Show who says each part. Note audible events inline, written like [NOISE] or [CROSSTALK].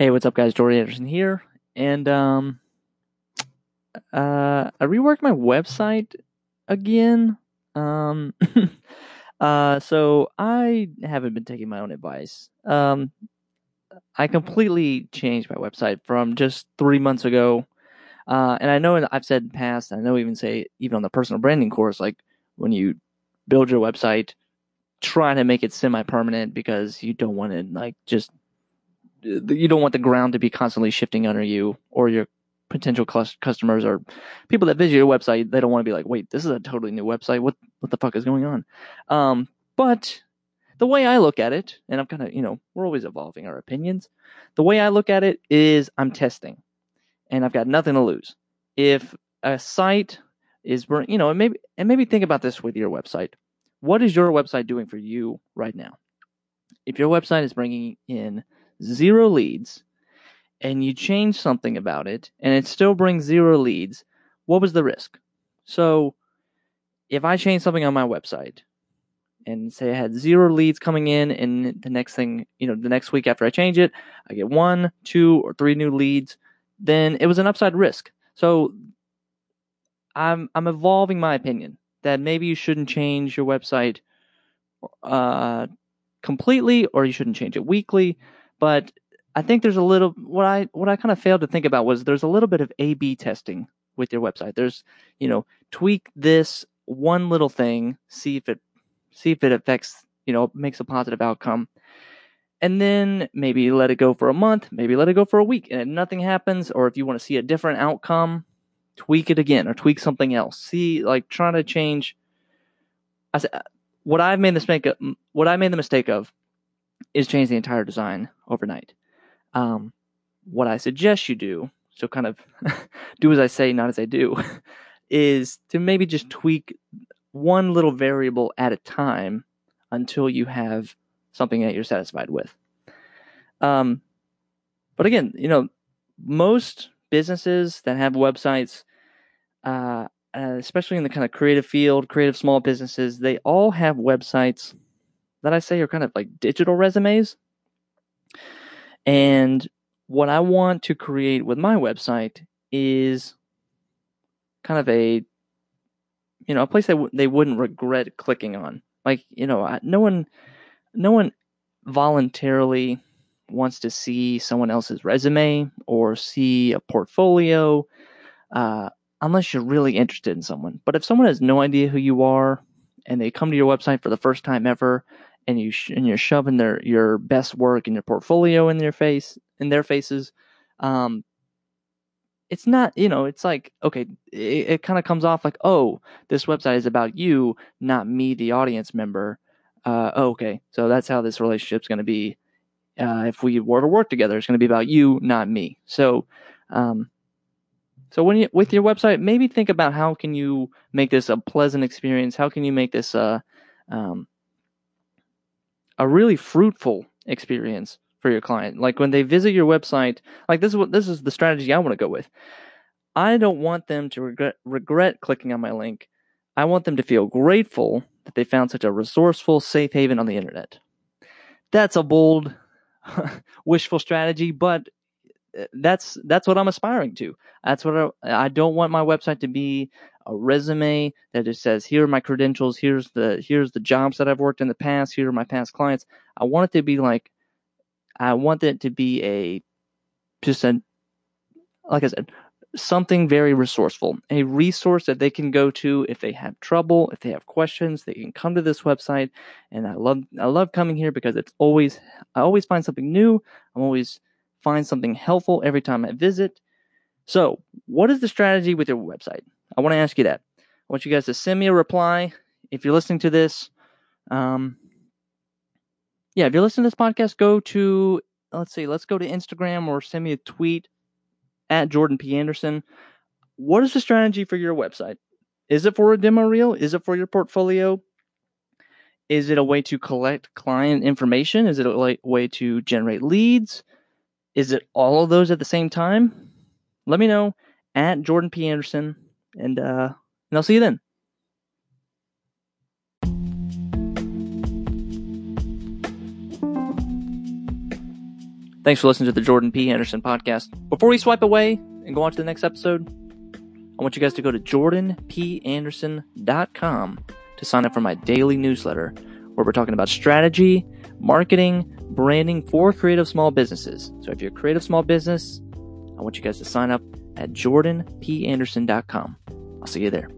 Speaker 1: Hey, what's up, guys? Jordan P. Anderson here, and um, uh, I reworked my website again. Um, [LAUGHS] uh, so I haven't been taking my own advice. Um, I completely changed my website from just three months ago. Uh, and I know I've said in the past, I know even say even on the personal branding course, like when you build your website, try to make it semi-permanent because you don't want to like just you don't want the ground to be constantly shifting under you or your potential customers or people that visit your website. They don't want to be like, wait, this is a totally new website. What what the fuck is going on? Um, but the way I look at it, and I'm kind of you know we're always evolving our opinions. The way I look at it is I'm testing, and I've got nothing to lose. If a site is you know and maybe and maybe think about this with your website. What is your website doing for you right now? If your website is bringing in zero leads, and you change something about it, and it still brings zero leads, what was the risk? So, if I change something on my website and say I had zero leads coming in, and the next thing, you know, the next week after I change it, I get one, two, or three new leads, then it was an upside risk. So, I'm I'm evolving my opinion that maybe you shouldn't change your website uh, completely, or you shouldn't change it weekly. But I think there's a little what I what I kind of failed to think about was there's a little bit of A B testing with your website. There's, you know, tweak this one little thing, see if it see if it affects, you know, makes a positive outcome. And then maybe let it go for a month, maybe let it go for a week, and if nothing happens, or if you want to see a different outcome, tweak it again or tweak something else. See, like trying to change. I said, uh, what I've made the mistake what I made the mistake of is change the entire design overnight. Um, what I suggest you do, so kind of [LAUGHS] do as I say, not as I do, [LAUGHS] is to maybe just tweak one little variable at a time until you have something that you're satisfied with. Um, but again, you know, most businesses that have websites, uh, uh, especially in the kind of creative field, creative small businesses, they all have websites that I say are kind of like digital resumes. And what I want to create with my website is kind of a you know a place that w- they wouldn't regret clicking on. Like you know, no one, no one voluntarily wants to see someone else's resume or see a portfolio uh, unless you're really interested in someone. But if someone has no idea who you are and they come to your website for the first time ever and you sh- and you're shoving their your best work and your portfolio in their face in their faces um it's not you know it's like okay it, it kind of comes off like oh this website is about you not me the audience member. Uh oh, okay so that's how this relationship's going to be. Uh if we were to work together it's going to be about you not me. So um so when you with your website maybe think about how can you make this a pleasant experience? How can you make this uh um a really fruitful experience for your client. Like when they visit your website, like this is what this is the strategy I want to go with. I don't want them to regret regret clicking on my link. I want them to feel grateful that they found such a resourceful safe haven on the internet. That's a bold [LAUGHS] wishful strategy, but uh, that's that's what I'm aspiring to. That's what I, I don't want my website to be a resume that just says here are my credentials, here's the here's the jobs that I've worked in the past, here are my past clients. I want it to be like I want it to be a just a like I said, something very resourceful, a resource that they can go to if they have trouble, if they have questions, they can come to this website. And I love I love coming here because it's always I always find something new. I'm always find something helpful every time I visit. So, what is the strategy with your website? I want to ask you that. I want you guys to send me a reply if you're listening to this. Um, yeah, if you're listening to this podcast, go to let's see, let's go to Instagram or send me a tweet at Jordan P. Anderson. What is the strategy for your website? Is it for a demo reel? Is it for your portfolio? Is it a way to collect client information? Is it a way to generate leads? Is it all of those at the same time? Let me know at Jordan P. Anderson, and uh, and I'll see you then. Thanks for listening to the Jordan P. Anderson podcast. Before we swipe away and go on to the next episode, I want you guys to go to jordanpanderson.com to sign up for my daily newsletter where we're talking about strategy, marketing, branding for creative small businesses. So if you're a creative small business, I want you guys to sign up at jordanpanderson.com. I'll see you there.